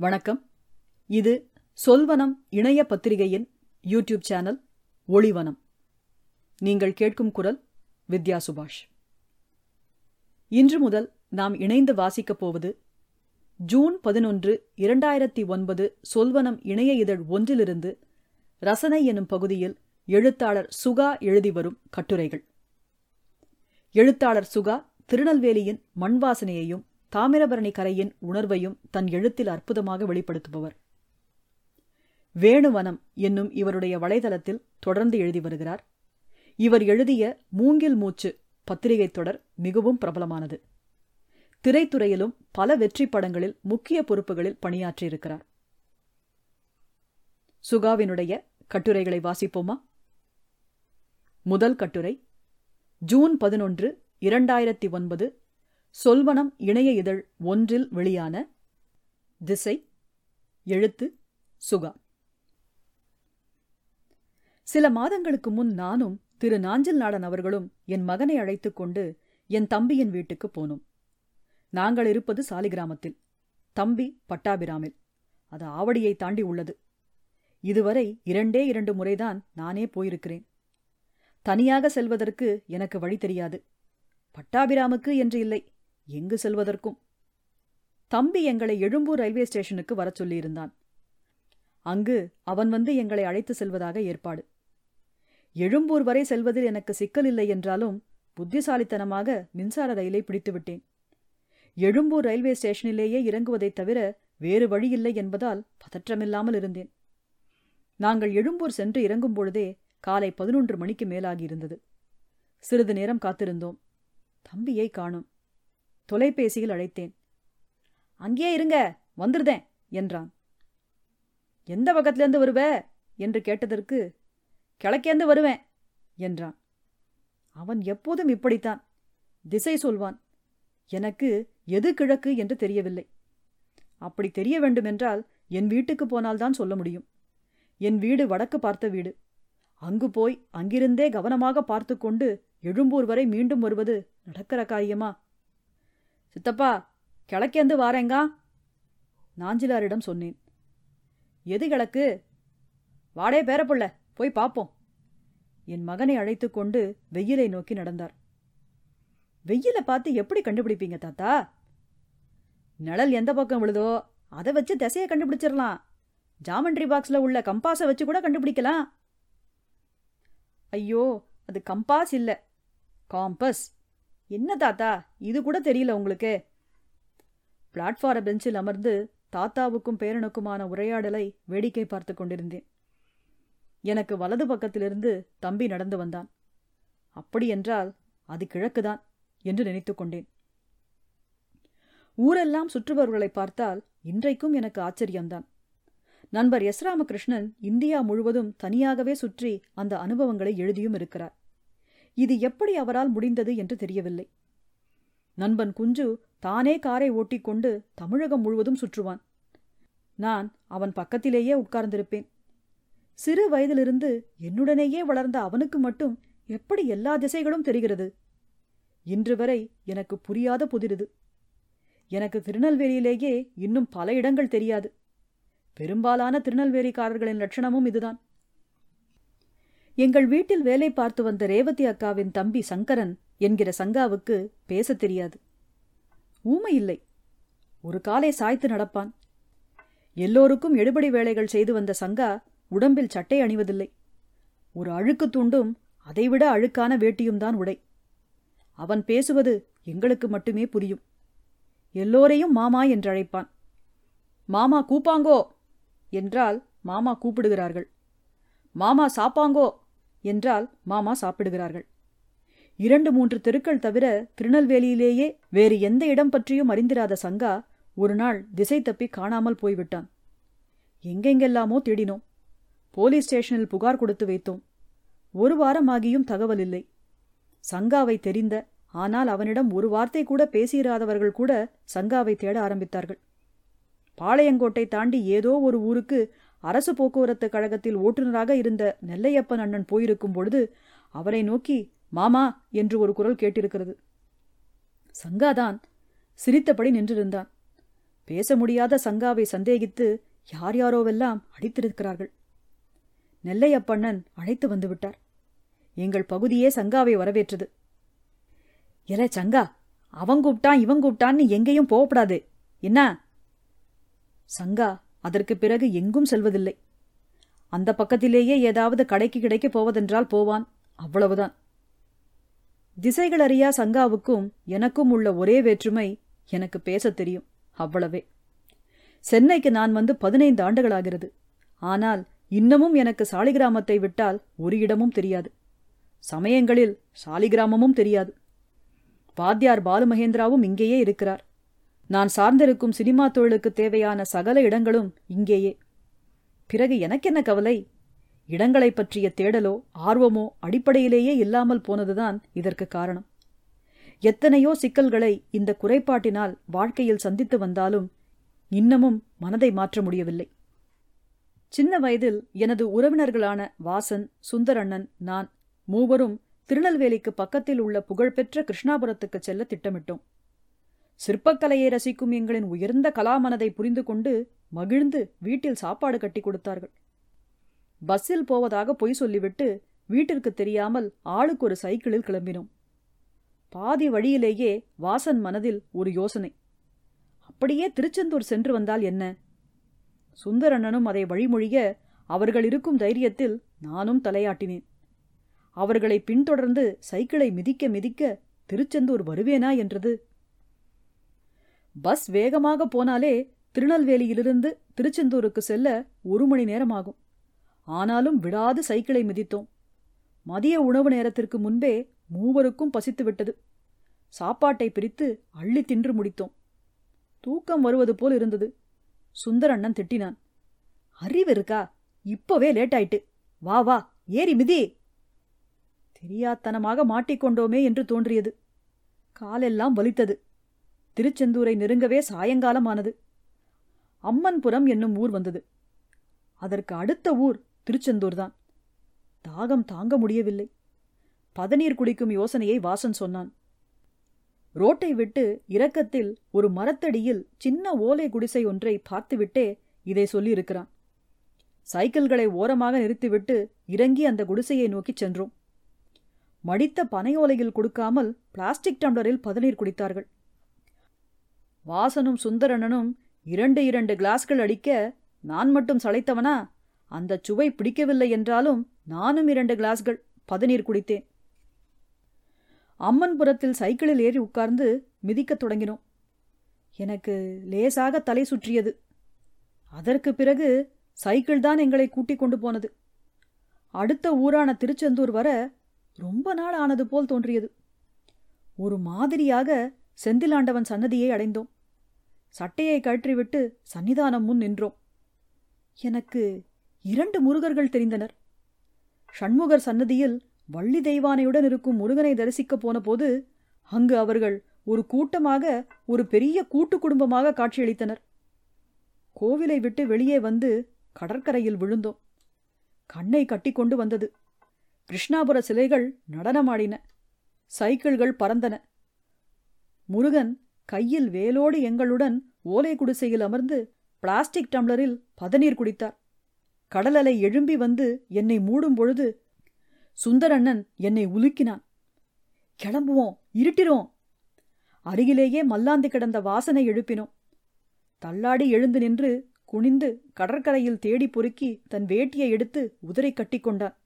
வணக்கம். இது சொல்வனம் இணைய பத்திரிகையின் யூடியூப் சேனல் ஒளிவனம். நீங்கள் கேட்கும் குரல் வித்யா சுபாஷ். இன்று முதல் நாம் இணைந்து வாசிக்கப் போவது ஜூன் பதினொன்று இரண்டாயிரத்தி ஒன்பது சொல்வனம் இணைய இதழ் ஒன்றிலிருந்து ரசனை எனும் பகுதியில் எழுத்தாளர் சுகா எழுதி வரும் கட்டுரைகள். எழுத்தாளர் சுகா திருநெல்வேலியின் மண்வாசனையையும் தாமிரபரணி கரையின் உணர்வையும் தன் எழுத்தில் அற்புதமாக வெளிப்படுத்துபவர். வேணுவனம் என்னும் இவருடைய வலைதளத்தில் தொடர்ந்து எழுதி வருகிறார். இவர் எழுதிய மூங்கில் மூச்சு பத்திரிகை தொடர் மிகவும் பிரபலமானது. திரைத்துறையிலும் பல வெற்றி படங்களில் முக்கிய பொறுப்புகளில் பணியாற்றியிருக்கிறார். சுகாவினுடைய கட்டுரைகளை வாசிப்போமா? முதல் கட்டுரை ஜூன் பதினொன்று இரண்டாயிரத்தி ஒன்பது சொல்வனம் இணைய இதழ் ஒன்றில் வெளியான திசை எழுத்து சுகா சில மாதங்களுக்கு முன் நானும் திரு. நாஞ்சில் நாடன் அவர்களும் என் மகனை அழைத்துக் கொண்டு என் தம்பியின் வீட்டுக்கு போனோம். நாங்கள் இருப்பது சாலிகிராமத்தில் தம்பி பட்டாபிராமில். அது ஆவடியை தாண்டி உள்ளது. இதுவரை இரண்டே இரண்டு முறைதான் நானே போயிருக்கிறேன். தனியாக செல்வதற்கு எனக்கு வழி தெரியாது. பட்டாபிராமுக்கு என்று இல்லை. எங்கு செல்வதற்கும்? தம்பி எங்களை எழும்பூர் ரயில்வே ஸ்டேஷனுக்கு வரச் சொல்லியிருந்தான். அங்கு அவன் வந்து எங்களை அழைத்து செல்வதாக ஏற்பாடு. எழும்பூர் வரை செல்வதில் எனக்கு சிக்கல் இல்லை என்றாலும் புத்திசாலித்தனமாக மின்சார ரயிலை பிடித்துவிட்டேன் எழும்பூர் ரயில்வே ஸ்டேஷனிலேயே இறங்குவதைத் தவிர வேறு வழியில்லை என்பதால் பதற்றமில்லாமல் இருந்தேன். நாங்கள் எழும்பூர் சென்று இறங்கும் பொழுதே காலை பதினொன்று மணிக்கு மேலாகியிருந்தது. சிறிது நேரம் காத்திருந்தோம். தம்பியை காணோம். தொலைபேசியில் அழைத்தேன். அங்கேயே இருங்க வந்துருதேன் என்றான். எந்த பக்கத்துலேருந்து வருவ? என்று கேட்டதற்கு கிழக்கேந்து வருவேன் என்றான். அவன் எப்போதும் இப்படித்தான் திசை சொல்வான். எனக்கு எது கிழக்கு என்று தெரியவில்லை. அப்படி தெரிய வேண்டுமென்றால் என் வீட்டுக்கு போனால்தான் சொல்ல முடியும். என் வீடு வடக்கு பார்த்த வீடு. அங்கு போய் அங்கிருந்தே கவனமாக பார்த்து கொண்டு எழும்பூர் வரை மீண்டும் வருவது நடக்கிற காரியமா? சித்தப்பா கிழக்கேந்து வாரேங்கா. நாஞ்சிலாரிடம் சொன்னேன். எது கிழக்கு? வாடே பேரப்புள்ள போய் பார்ப்போம் என் மகனை அழைத்து கொண்டு வெயிலை நோக்கி நடந்தார். வெயிலை பார்த்து எப்படி கண்டுபிடிப்பீங்க தாத்தா? நிழல் எந்த பக்கம் விழுதோ அதை வச்சு திசையை கண்டுபிடிச்சிடலாம் ஜாமண்ட்ரி பாக்ஸில் உள்ள கம்பாஸை வச்சு கூட கண்டுபிடிக்கலாம். ஐயோ அது கம்பாஸ் இல்லை. காம்பஸ். என்ன தாத்தா? இது கூட தெரியல உங்களுக்கு. பிளாட்ஃபார பெஞ்சில் அமர்ந்து தாத்தாவுக்கும் பேரனுக்குமான உரையாடலை வேடிக்கை பார்த்து கொண்டிருந்தேன். எனக்கு வலது பக்கத்திலிருந்து தம்பி நடந்து வந்தான். அப்படியென்றால் அது கிழக்குதான் என்று நினைத்து கொண்டேன். ஊரெல்லாம் சுற்றுபவர்களை பார்த்தால் இன்றைக்கும் எனக்கு ஆச்சரியம்தான். நண்பர் எஸ். ராமகிருஷ்ணன் இந்தியா முழுவதும் தனியாகவே சுற்றி அந்த அனுபவங்களை எழுதியும் இருக்கிறார். இது எப்படி அவரால் முடிந்தது என்று தெரியவில்லை. நண்பன் குஞ்சு தானே காரை ஓட்டிக்கொண்டு தமிழகம் முழுவதும் சுற்றுவான். நான் அவன் பக்கத்திலேயே உட்கார்ந்திருப்பேன். சிறு வயதிலிருந்து என்னுடனேயே வளர்ந்த அவனுக்கு மட்டும் எப்படி எல்லா திசைகளும் தெரிகிறது? இன்று வரை எனக்கு புரியாத புதிருது. எனக்கு திருநெல்வேலியிலேயே இன்னும் பல இடங்கள் தெரியாது. பெரும்பாலான திருநெல்வேலிக்காரர்களின் லட்சணமும் இதுதான். எங்கள் வீட்டில் வேலை பார்த்து வந்த ரேவதி அக்காவின் தம்பி சங்கரன் என்கிற சங்காவுக்கு பேசத் தெரியாது. ஊமை இல்லை. ஒரு காலை சாய்த்து நடப்பான். எல்லோருக்கும் எடுபடி வேலைகள் செய்து வந்த சங்கா உடம்பில் சட்டை அணிவதில்லை. ஒரு அழுக்கு துண்டும் அதைவிட அழுக்கான வேட்டியும் தான் உடை. அவன் பேசுவது எங்களுக்கு மட்டுமே புரியும். எல்லோரையும் மாமா என்றழைப்பான். மாமா கூப்பாங்கோ? என்றால் மாமா கூப்பிடுகிறார்கள். மாமா சாப்பாங்கோ? என்றால் மாமா சாப்பிடுகிறார்கள். இரண்டு மூன்று தெருக்கள் தவிர திருநெல்வேலியிலேயே வேறு எந்த இடம் பற்றியும் அறிந்திராத சங்கா ஒரு நாள் திசை தப்பி காணாமல் போய்விட்டான். எங்கெங்கெல்லாமோ தேடினோம். போலீஸ் ஸ்டேஷனில் புகார் கொடுத்து வைத்தோம். ஒரு வாரம் ஆகியும் தகவல் இல்லை. சங்காவை தெரிந்த ஆனால் அவனிடம் ஒரு வார்த்தை கூட பேசியிராதவர்கள் கூட சங்காவை தேட ஆரம்பித்தார்கள். பாளையங்கோட்டை தாண்டி ஏதோ ஒரு ஊருக்கு அரசு போக்குவரத்து கழகத்தில் ஓட்டுநராக இருந்த நெல்லையப்பன் அண்ணன் போயிருக்கும் பொழுது அவரை நோக்கி மாமா என்று ஒரு குரல் கேட்டிருக்கிறது. சங்காதான் சிரித்தபடி நின்றிருந்தான். பேச முடியாத சங்காவை சந்தேகித்து யார் யாரோவெல்லாம் அடித்திருக்கிறார்கள்? நெல்லையப்பண்ணன் அழைத்து வந்துவிட்டார். எங்கள் பகுதியே சங்காவை வரவேற்றது. எல சங்கா அவன் கூப்பிட்டான் இவன் கூப்பிட்டான்னு எங்கேயும் போகப்படாது. என்ன? சங்கா அதற்கு பிறகு எங்கும் செல்வதில்லை. அந்த பக்கத்திலேயே ஏதாவது கடைக்கு கிடைக்க போவதென்றால் போவான். அவ்வளவுதான். திசைகள் அறியா சங்காவுக்கும் எனக்கும் உள்ள ஒரே வேற்றுமை எனக்கு பேசத் தெரியும். அவ்வளவே. சென்னைக்கு நான் வந்து பதினைந்து ஆண்டுகளாகிறது. ஆனால் இன்னமும் எனக்கு சாலிகிராமத்தை விட்டால் ஒரு இடமும் தெரியாது. சமயங்களில் சாலிகிராமமும் தெரியாது. வாத்தியார் பாலுமகேந்திராவும் இங்கேயே இருக்கிறார். நான் சார்ந்திருக்கும் சினிமா தொழிலுக்கு தேவையான சகல இடங்களும் இங்கேயே. பிறகு எனக்கென்ன கவலை? இடங்களைப் பற்றிய தேடலோ ஆர்வமோ அடிப்படையிலேயே இல்லாமல் போனதுதான் இதற்கு காரணம். எத்தனையோ சிக்கல்களை இந்த குறைபாட்டினால் வாழ்க்கையில் சந்தித்து வந்தாலும் இன்னமும் மனதை மாற்ற முடியவில்லை. சின்ன வயதில் எனது உறவினர்களான வாசன் சுந்தரண்ணன் நான் மூவரும் திருநெல்வேலிக்கு பக்கத்தில் உள்ள புகழ்பெற்ற கிருஷ்ணாபுரத்துக்கு செல்ல திட்டமிட்டோம். சிற்பக்கலையை ரசிக்கும் எங்களின் உயர்ந்த கலாமனதை புரிந்து கொண்டு மகிழ்ந்து வீட்டில் சாப்பாடு கட்டி கொடுத்தார்கள். பஸ்ஸில் போவதாக பொய் சொல்லிவிட்டு வீட்டிற்கு தெரியாமல் ஆளுக்கு ஒரு சைக்கிளில் கிளம்பினோம். பாதி வழியிலேயே வாசன் மனதில் ஒரு யோசனை. அப்படியே திருச்செந்தூர் சென்று வந்தால் என்ன? சுந்தரண்ணனும் அதை வழிமொழிய அவர்கள் இருக்கும் தைரியத்தில் நானும் தலையாட்டினேன். அவர்களை பின்தொடர்ந்து சைக்கிளை மிதிக்க மிதிக்க திருச்செந்தூர் வருவேனா? என்றது பஸ் வேகமாக போனாலே திருநெல்வேலியிலிருந்து திருச்செந்தூருக்கு செல்ல ஒரு மணி நேரம் ஆகும் ஆனாலும் விடாது சைக்கிளை மிதித்தோம். மதிய உணவு நேரத்திற்கு முன்பே மூவருக்கும் பசித்து விட்டது. சாப்பாட்டை பிரித்து அள்ளி தின்று முடித்தோம். தூக்கம் வருவது போல் இருந்தது. சுந்தரண்ணன் திட்டினான். அறிவு இருக்கா? இப்பவே லேட் ஆயிட்டு வா வா ஏறி மிதி. தெரியாத்தனமாக மாட்டிக்கொண்டோமே என்று தோன்றியது. காலெல்லாம் வலித்தது. திருச்செந்தூரை நெருங்கவே சாயங்காலமானது. அம்மன்புரம் என்னும் ஊர் வந்தது. அதற்கு அடுத்த ஊர் திருச்செந்தூர்தான் தாகம் தாங்க முடியவில்லை. பதநீர் குடிக்கும் யோசனையை வாசன் சொன்னான். ரோட்டை விட்டு இரக்கத்தில் ஒரு மரத்தடியில் சின்ன ஓலை குடிசை ஒன்றை பார்த்துவிட்டே இதை சொல்லியிருக்கிறான். சைக்கிள்களை ஓரமாக நிறுத்திவிட்டு இறங்கி அந்த குடிசையை நோக்கிச் சென்றோம். மடித்த பனையோலையில் கொடுக்காமல் பிளாஸ்டிக் டம்ளரில் பதநீர் குடித்தார்கள். வாசனும் சுந்தரனனும் இரண்டு இரண்டு கிளாஸ்கள் அடிக்க நான் மட்டும் சளைத்தவனா? அந்த சுவை பிடிக்கவில்லை என்றாலும் நானும் இரண்டு கிளாஸ்கள் பதநீர் குடித்தேன். அம்மன்புரத்தில் சைக்கிளில் ஏறி உட்கார்ந்து மிதிக்கத் தொடங்கினோம். எனக்கு லேசாக தலை சுற்றியது. அதற்கு பிறகு சைக்கிள் தான் எங்களை கூட்டிக் கொண்டு போனது. அடுத்த ஊரான திருச்செந்தூர் வர ரொம்ப நாள் ஆனது போல் தோன்றியது. ஒரு மாதிரியாக செந்திலாண்டவன் சன்னதியை அடைந்தோம். சட்டையை கழற்றிவிட்டு சன்னிதானம் முன் நின்றோம். எனக்கு இரண்டு முருகர்கள் தெரிந்தனர். ஷண்முகர் சன்னதியில் வள்ளி தெய்வானையுடன் இருக்கும் முருகனை தரிசிக்கப் போனபோது அங்கு அவர்கள் ஒரு கூட்டமாக ஒரு பெரிய கூட்டு குடும்பமாக காட்சியளித்தனர். கோவிலை விட்டு வெளியே வந்து கடற்கரையில் விழுந்தோம். கண்ணை கட்டிக்கொண்டு வந்தது. கிருஷ்ணாபுர சிலைகள் நடனமாடின. சைக்கிள்கள் பறந்தன. முருகன் கையில் வேலோடு எங்களுடன் ஓலை குடிசையில் அமர்ந்து பிளாஸ்டிக் டம்ளரில் பதநீர் குடித்தார். கடலலை எழும்பி வந்து என்னை மூடும் பொழுது சுந்தரண்ணன் என்னை உலுக்கினான். கிளம்புவோம் இருட்டிரும் அருகிலேயே மல்லாந்து கிடந்த வாசனை எழுப்பினோம். தள்ளாடி எழுந்து நின்று குனிந்து கடற்கரையில் தேடி பொறுக்கி தன் வேட்டியை எடுத்து உதிரை கட்டிக்கொண்டான்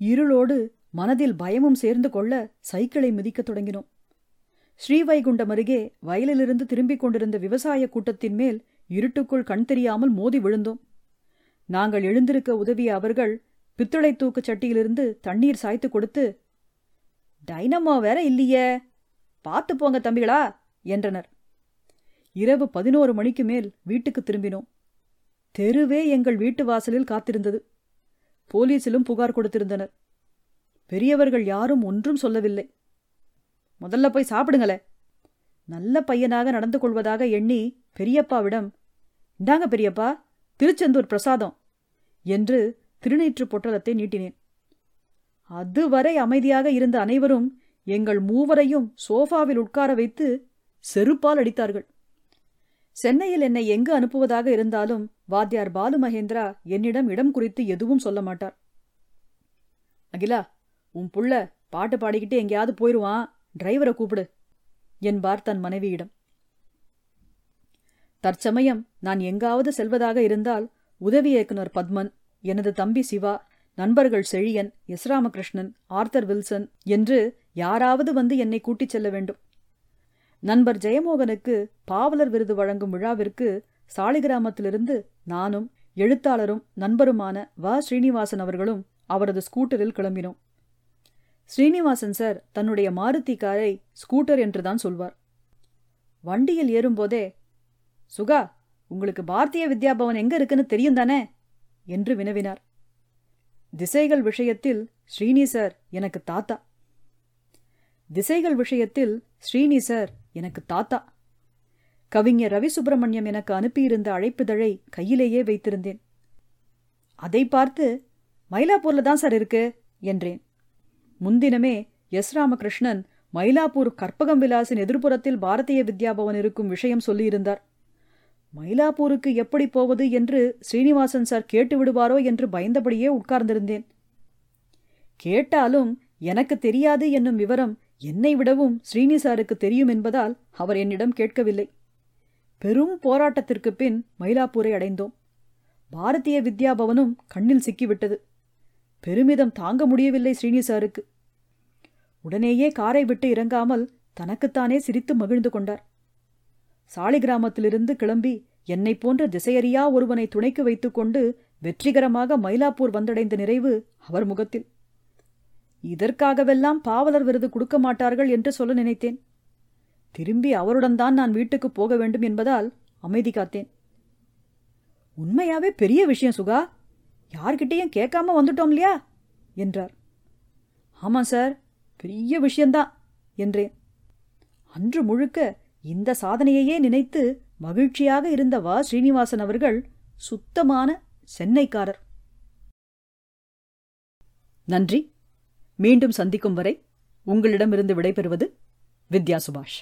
இருளோடு மனதில் பயமும் சேர்ந்து கொள்ள சைக்கிளை மிதிக்கத் தொடங்கினோம். ஸ்ரீவைகுண்டம் அருகே வயலிலிருந்து திரும்பிக் கொண்டிருந்த விவசாய கூட்டத்தின் மேல் இருட்டுக்குள் கண் தெரியாமல் மோதி விழுந்தோம். நாங்கள் எழுந்திருக்க உதவிய அவர்கள் பித்தளை தூக்குச் சட்டியிலிருந்து தண்ணீர் சாய்த்து கொடுத்து டைனமோ வேற இல்லையே பார்த்து போங்க தம்பிகளா என்றனர். இரவு பதினோரு மணிக்கு மேல் வீட்டுக்கு திரும்பினோம். தெருவே எங்கள் வீட்டு வாசலில் காத்திருந்தது. போலீசிலும் புகார் கொடுத்திருந்தனர். பெரியவர்கள் யாரும் ஒன்றும் சொல்லவில்லை. முதல்ல போய் சாப்பிடுங்களே. நல்ல பையனாக நடந்து கொள்வதாக எண்ணி பெரியப்பாவிடம் இந்தாங்க பெரியப்பா திருச்செந்தூர் பிரசாதம் என்று திருநீற்று பொட்டலத்தை நீட்டினேன். அதுவரை அமைதியாக இருந்த அனைவரும் எங்கள் மூவரையும் சோஃபாவில் உட்கார வைத்து செருப்பால் அடித்தார்கள். சென்னையில் என்னை எங்கு அனுப்புவதாக இருந்தாலும் வாத்தியார் பாலு மகேந்திரா என்னிடம் இடம் குறித்து எதுவும் சொல்ல மாட்டார். அகிலா உன் புள்ள பாட்டு பாடிக்கிட்டு எங்கேயாவது போயிருவான். டிரைவரை கூப்பிடு. என்பார் தன் மனைவியிடம். தற்சமயம் நான் எங்காவது செல்வதாக இருந்தால் உதவி இயக்குனர் பத்மன் எனது தம்பி சிவா நண்பர்கள் Chezhiyan S Ramakrishnan Arthur Wilson என்று யாராவது வந்து என்னை கூட்டிச் செல்ல வேண்டும். நண்பர் ஜெயமோகனுக்கு பாவலர் விருது வழங்கும் விழாவிற்கு சாலிகிராமத்திலிருந்து நானும் எழுத்தாளரும் நண்பருமான வ. ஸ்ரீனிவாசன் அவர்களும் அவரது ஸ்கூட்டரில் கிளம்பினோம். ஸ்ரீனிவாசன் சார் தன்னுடைய மாருதி காரை ஸ்கூட்டர் என்றுதான் சொல்வார். வண்டியில் ஏறும்போதே சுகா உங்களுக்கு பாரதிய வித்யாபவன் எங்க இருக்குன்னு தெரியும் தானே? என்று வினவினார். திசைகள் விஷயத்தில் ஸ்ரீனி சார் எனக்கு தாத்தா. திசைகள் விஷயத்தில் ஸ்ரீனி சார் எனக்கு தாத்தா. கவிஞர் ரவி சுப்பிரமணியம் எனக்கு அனுப்பியிருந்த அழைப்புதழை கையிலேயே வைத்திருந்தேன். அதை பார்த்து மயிலாப்பூர்ல தான் சார் இருக்கு? என்றேன். முன்தினமே எஸ் ராமகிருஷ்ணன் மயிலாப்பூர் கற்பகம் விலாசின் எதிர்ப்புறத்தில் பாரதிய வித்யாபவன் இருக்கும் விஷயம் சொல்லியிருந்தார். மயிலாப்பூருக்கு எப்படி போவது என்று ஸ்ரீனிவாசன் சார் கேட்டு விடுவாரோ என்று பயந்தபடியே உட்கார்ந்திருந்தேன். கேட்டாலும் எனக்கு தெரியாது என்னும் விவரம் என்னை விடவும் ஸ்ரீனி சாருக்கு தெரியும் என்பதால் அவர் என்னிடம் கேட்கவில்லை. பெரும் போராட்டத்திற்கு பின் மயிலாப்பூரை அடைந்தோம். பாரதிய வித்யாபவனும் கண்ணில் சிக்கிவிட்டது. பெருமிதம் தாங்க முடியவில்லை ஸ்ரீனிசாருக்கு உடனேயே காரை விட்டு இறங்காமல் தனக்குத்தானே சிரித்து மகிழ்ந்து கொண்டார். சாலிகிராமத்திலிருந்து கிளம்பி என்னை போன்ற திசையறியா ஒருவனை துணைக்கு வைத்துக்கொண்டு வெற்றிகரமாக மயிலாப்பூர் வந்தடைந்த நிறைவு அவர் முகத்தில். இதற்காகவெல்லாம் பாவலர் விருது கொடுக்க மாட்டார்கள் என்று சொல்ல நினைத்தேன். திரும்பி அவருடன் தான் நான் வீட்டுக்கு போக வேண்டும் என்பதால் அமைதி காத்தேன். உண்மையாவே பெரிய விஷயம் சுகா. யார்கிட்டயும் கேட்காம வந்துட்டோம் இல்லையா? என்றார். ஆமாம் சார் பெரிய விஷயந்தான் என்றேன். அன்று முழுக்க இந்த சாதனையையே நினைத்து மகிழ்ச்சியாக இருந்த வா. ஸ்ரீனிவாசன் அவர்கள் சுத்தமான சென்னைக்காரர். நன்றி. மீண்டும் சந்திக்கும் வரை உங்களிடமிருந்து விடைபெறுவது வித்யா சுபாஷ்.